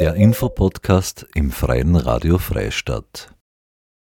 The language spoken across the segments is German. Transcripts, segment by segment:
Der Infopodcast im Freien Radio Freistadt.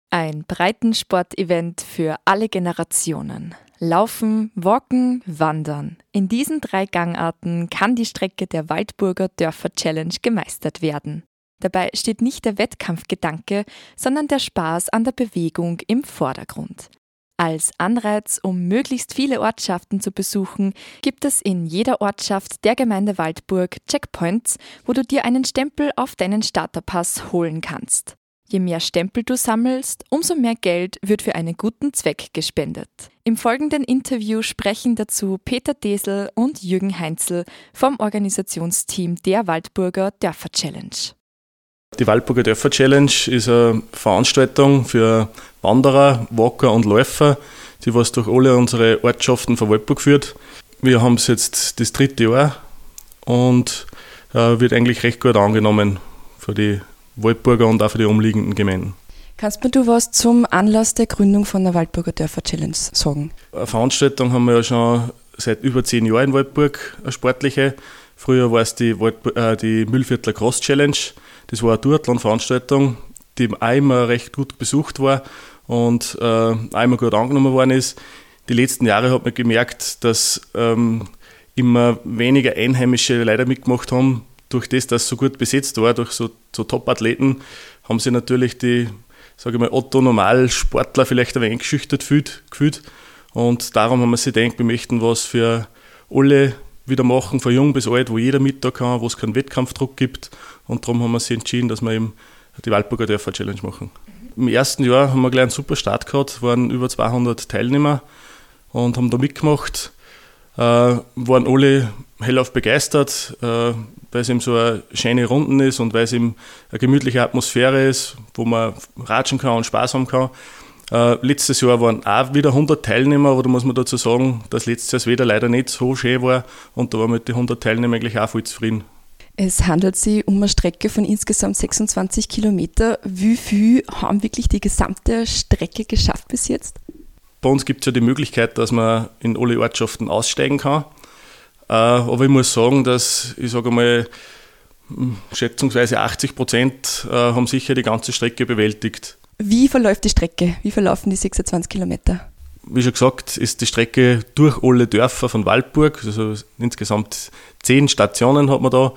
Ein Breitensport-Event für alle Generationen. Laufen, Walken, Wandern. In diesen drei Gangarten kann die Strecke der Waldburger Dörfer Challenge gemeistert werden. Dabei steht nicht der Wettkampfgedanke, sondern der Spaß an der Bewegung im Vordergrund. Als Anreiz, um möglichst viele Ortschaften zu besuchen, gibt es in jeder Ortschaft der Gemeinde Waldburg Checkpoints, wo du dir einen Stempel auf deinen Starterpass holen kannst. Je mehr Stempel du sammelst, umso mehr Geld wird für einen guten Zweck gespendet. Im folgenden Interview sprechen dazu Peter Desel und Jürgen Heinzel vom Organisationsteam der Waldburger Dörfer Challenge. Die Waldburger Dörfer Challenge ist eine Veranstaltung für Wanderer, Walker und Läufer, die was durch alle unsere Ortschaften von Waldburg führt. Wir haben es jetzt das dritte Jahr und äh, wird eigentlich recht gut angenommen für die Waldburger und auch für die umliegenden Gemeinden. Kannst mir du was zum Anlass der Gründung von der Waldburger Dörfer Challenge sagen? Eine Veranstaltung haben wir ja schon seit über zehn Jahren in Waldburg, eine sportliche. Früher war es die, äh, die Müllviertler Cross Challenge. Das war eine Duathlon-Veranstaltung, die einmal recht gut besucht war und äh, einmal gut angenommen worden ist. Die letzten Jahre hat man gemerkt, dass ähm, immer weniger Einheimische leider mitgemacht haben. Durch das, dass es so gut besetzt war, durch so, so Top-Athleten, haben sie natürlich die, sage ich mal, Otto-Normal-Sportler vielleicht ein wenig geschüchtert gefühlt. Und darum haben wir sich gedacht, wir möchten was für alle wieder machen, von jung bis alt, wo jeder mit da kann, wo es keinen Wettkampfdruck gibt. Und darum haben wir sich entschieden, dass wir eben die Waldburger Dörfer Challenge machen. Im ersten Jahr haben wir gleich einen super Start gehabt, waren über 200 Teilnehmer und haben da mitgemacht. Äh, waren alle hellauf begeistert, äh, weil es eben so eine schöne Runden ist und weil es eben eine gemütliche Atmosphäre ist, wo man ratschen kann und Spaß haben kann. Äh, letztes Jahr waren auch wieder 100 Teilnehmer, aber da muss man dazu sagen, dass letztes Jahr das Wetter leider nicht so schön war und da waren mit den 100 Teilnehmern eigentlich auch voll zufrieden. Es handelt sich um eine Strecke von insgesamt 26 Kilometer. Wie viel haben wirklich die gesamte Strecke geschafft bis jetzt? Bei uns gibt es ja die Möglichkeit, dass man in alle Ortschaften aussteigen kann. Äh, aber ich muss sagen, dass ich sage mal, hm, schätzungsweise 80 Prozent äh, haben sicher die ganze Strecke bewältigt. Wie verläuft die Strecke? Wie verlaufen die 26 Kilometer? Wie schon gesagt, ist die Strecke durch alle Dörfer von Waldburg, also insgesamt zehn Stationen hat man da.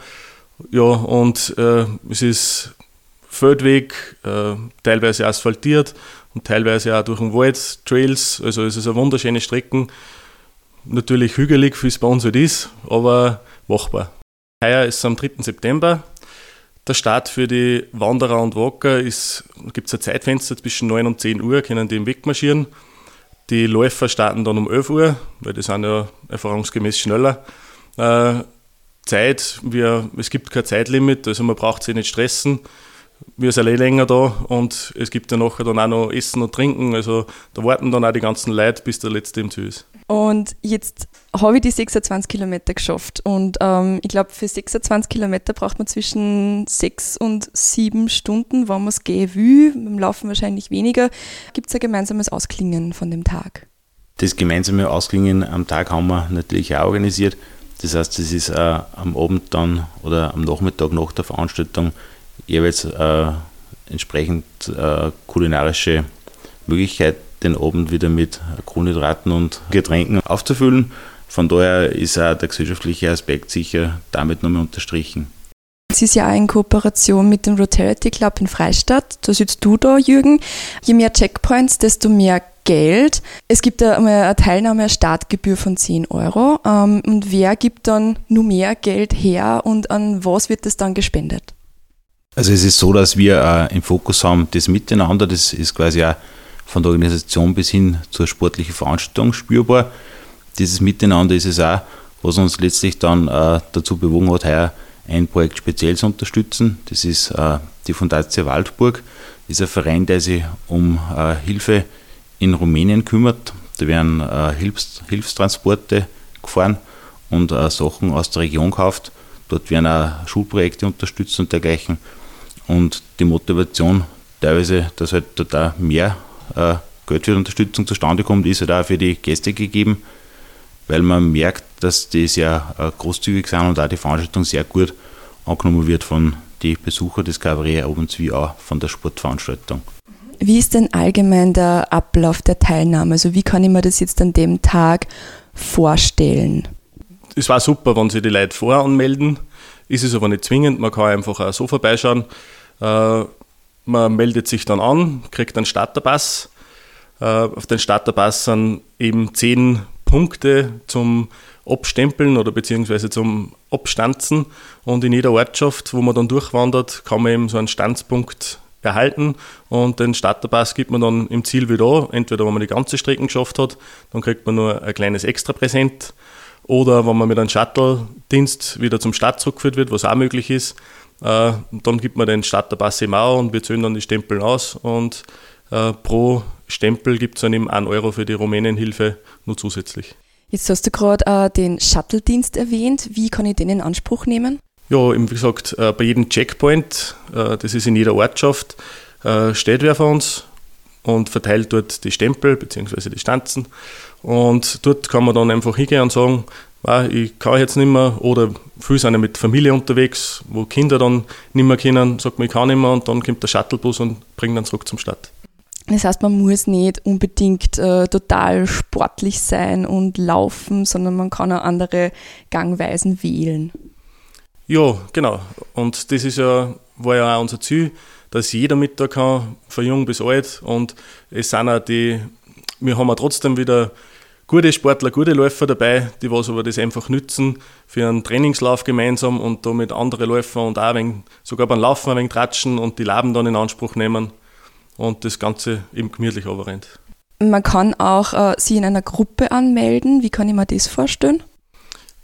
Ja, und äh, es ist Feldweg, äh, teilweise asphaltiert und teilweise auch durch den Wald, Trails. Also es ist eine wunderschöne Strecke. Natürlich hügelig, wie es bei uns halt ist, aber machbar. Heuer ist es am 3. September der Start für die Wanderer und Walker ist, gibt es ein Zeitfenster zwischen 9 und 10 Uhr, können die im Weg marschieren. Die Läufer starten dann um 11 Uhr, weil die sind ja erfahrungsgemäß schneller. Äh, Zeit, wir, es gibt kein Zeitlimit, also man braucht sich nicht stressen. Wir sind eh länger da und es gibt ja nachher dann auch noch Essen und Trinken, also da warten dann auch die ganzen Leute, bis der letzte im Ziel ist. Und jetzt habe ich die 26 Kilometer geschafft. Und ähm, ich glaube, für 26 Kilometer braucht man zwischen sechs und sieben Stunden, wenn man es gehen will. Beim Laufen wahrscheinlich weniger. Gibt es ein gemeinsames Ausklingen von dem Tag? Das gemeinsame Ausklingen am Tag haben wir natürlich auch organisiert. Das heißt, es ist äh, am Abend dann oder am Nachmittag nach der Veranstaltung jeweils äh, entsprechend äh, kulinarische Möglichkeit den Abend wieder mit Kohlenhydraten und Getränken aufzufüllen. Von daher ist auch der gesellschaftliche Aspekt sicher damit nochmal unterstrichen. Es ist ja auch in Kooperation mit dem Rotarity Club in Freistadt. Da sitzt du da, Jürgen. Je mehr Checkpoints, desto mehr Geld. Es gibt da einmal eine Teilnahme, eine Startgebühr von 10 Euro. Ähm, und wer gibt dann nur mehr Geld her und an was wird das dann gespendet? Also es ist so, dass wir im Fokus haben das Miteinander. Das ist quasi auch von der Organisation bis hin zur sportlichen Veranstaltung spürbar. Dieses Miteinander ist es auch, was uns letztlich dann äh, dazu bewogen hat, heuer ein Projekt speziell zu unterstützen. Das ist äh, die Fundatie Waldburg. Das ist ein Verein, der sich um äh, Hilfe in Rumänien kümmert. Da werden äh, Hilfs Hilfstransporte gefahren und äh, Sachen aus der Region gekauft. Dort werden auch Schulprojekte unterstützt und dergleichen. Und die Motivation teilweise, dass halt da mehr äh, Geld für die Unterstützung zustande kommt, ist halt auch für die Gäste gegeben, weil man merkt, dass die sehr äh, großzügig sind und auch die Veranstaltung sehr gut angenommen wird von die Besucher des Kabarettabends wie auch von der Sportveranstaltung. Wie ist denn allgemein der Ablauf der Teilnahme? Also wie kann ich mir das jetzt an dem Tag vorstellen? Es war super, wenn sich die Leute voranmelden. Ist es aber nicht zwingend, man kann einfach auch so vorbeischauen. Äh, man meldet sich dann an, kriegt einen Starterpass. Äh, auf den Starterpass sind eben zehn Punkte zum Abstempeln oder beziehungsweise zum Abstanzen. Und in jeder Ortschaft, wo man dann durchwandert, kann man eben so einen Standspunkt erhalten und den Starterpass gibt man dann im Ziel wieder an. Entweder wenn man die ganze Strecke geschafft hat, dann kriegt man nur ein kleines Extrapräsent oder wenn man mit einem Shuttle-Dienst wieder zum Start zurückgeführt wird, was auch möglich ist, äh, dann gibt man den Starterpass im auch und wir zählen dann die Stempel aus und äh, pro Stempel gibt es dann eben 1 Euro für die Rumänienhilfe nur zusätzlich. Jetzt hast du gerade äh, den Shuttle-Dienst erwähnt. Wie kann ich den in Anspruch nehmen? Ja, wie gesagt, äh, bei jedem Checkpoint, äh, das ist in jeder Ortschaft, äh, steht wer von uns und verteilt dort die Stempel bzw. die Stanzen. Und dort kann man dann einfach hingehen und sagen, ich kann jetzt nicht mehr. Oder viele sind ja mit Familie unterwegs, wo Kinder dann nicht mehr können, sagt man, ich kann nicht mehr und dann kommt der Shuttlebus und bringt dann zurück zum Start. Das heißt, man muss nicht unbedingt äh, total sportlich sein und laufen, sondern man kann auch andere Gangweisen wählen. Ja, genau. Und das ist ja, war ja auch unser Ziel, dass jeder mit da kann, von jung bis alt. Und es sind auch die, wir haben auch trotzdem wieder gute Sportler, gute Läufer dabei, die was aber das einfach nützen für einen Trainingslauf gemeinsam und da mit anderen Läufern und auch wenig, sogar beim Laufen ein wenig tratschen und die Laben dann in Anspruch nehmen und das Ganze eben gemütlich rennt. Man kann auch äh, sie in einer Gruppe anmelden. Wie kann ich mir das vorstellen?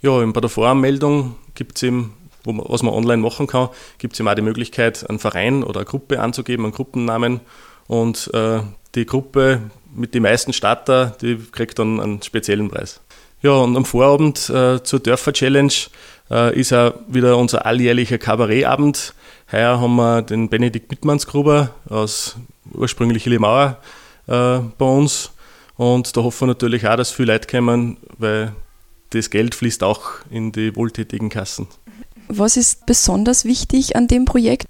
Ja, bei der Voranmeldung gibt es eben, man, was man online machen kann, gibt es eben auch die Möglichkeit, einen Verein oder eine Gruppe anzugeben, einen Gruppennamen. Und äh, die Gruppe mit den meisten Starter, die kriegt dann einen speziellen Preis. Ja, und am Vorabend äh, zur Dörfer-Challenge äh, ist auch wieder unser alljährlicher Kabarettabend. Heuer haben wir den Benedikt Mittmannsgruber aus ursprünglich Limauer äh, bei uns. Und da hoffen wir natürlich auch, dass viele Leute kommen, weil das Geld fließt auch in die wohltätigen Kassen. Was ist besonders wichtig an dem Projekt?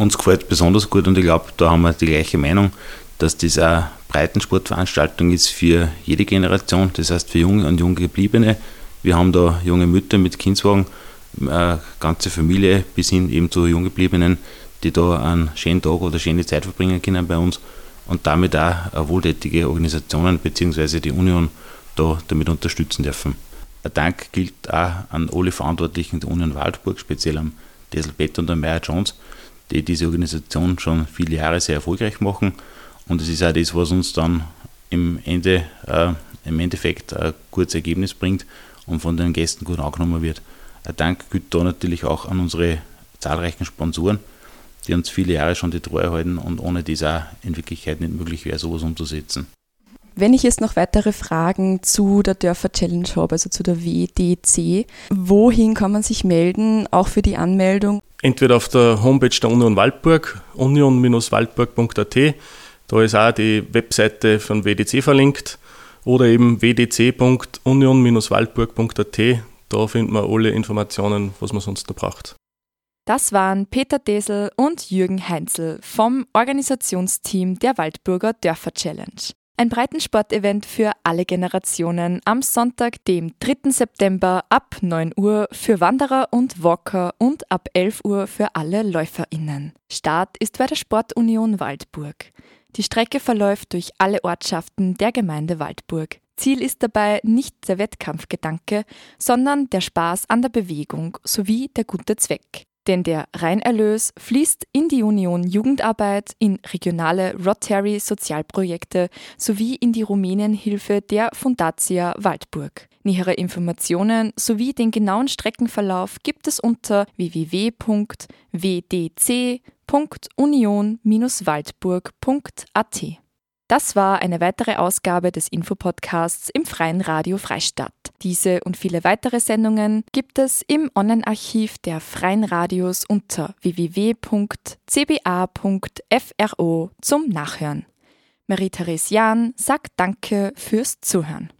Uns gefällt besonders gut und ich glaube, da haben wir die gleiche Meinung, dass das eine Breitensportveranstaltung ist für jede Generation, das heißt für junge und junge Gebliebene. Wir haben da junge Mütter mit Kindswagen, eine ganze Familie bis hin eben zu Junggebliebenen, die da einen schönen Tag oder schöne Zeit verbringen können bei uns und damit auch wohltätige Organisationen bzw. die Union da damit unterstützen dürfen. Ein Dank gilt auch an alle Verantwortlichen der Union Waldburg, speziell am Desel Bett und am Meyer Jones, die diese Organisation schon viele Jahre sehr erfolgreich machen. Und es ist auch das, was uns dann im, Ende, äh, im Endeffekt ein gutes Ergebnis bringt und von den Gästen gut angenommen wird. Ein Dank gilt da natürlich auch an unsere zahlreichen Sponsoren, die uns viele Jahre schon die Treue halten und ohne die auch in Wirklichkeit nicht möglich wäre, sowas umzusetzen. Wenn ich jetzt noch weitere Fragen zu der Dörfer Challenge habe, also zu der WDC, wohin kann man sich melden, auch für die Anmeldung? Entweder auf der Homepage der Union Waldburg, union-waldburg.at, da ist auch die Webseite von WDC verlinkt, oder eben wdc.union-waldburg.at, da findet man alle Informationen, was man sonst noch braucht. Das waren Peter Desel und Jürgen Heinzel vom Organisationsteam der Waldburger Dörfer Challenge. Ein Breitensport-Event für alle Generationen am Sonntag, dem 3. September ab 9 Uhr für Wanderer und Walker und ab 11 Uhr für alle LäuferInnen. Start ist bei der Sportunion Waldburg. Die Strecke verläuft durch alle Ortschaften der Gemeinde Waldburg. Ziel ist dabei nicht der Wettkampfgedanke, sondern der Spaß an der Bewegung sowie der gute Zweck. Denn der Reinerlös fließt in die Union Jugendarbeit, in regionale Rotary Sozialprojekte sowie in die Rumänienhilfe der Fundatia Waldburg. Nähere Informationen sowie den genauen Streckenverlauf gibt es unter www.wdc.union-waldburg.at. Das war eine weitere Ausgabe des Infopodcasts im Freien Radio Freistadt. Diese und viele weitere Sendungen gibt es im Online-Archiv der Freien Radios unter www.cba.fro zum Nachhören. Marie-Therese Jahn sagt Danke fürs Zuhören.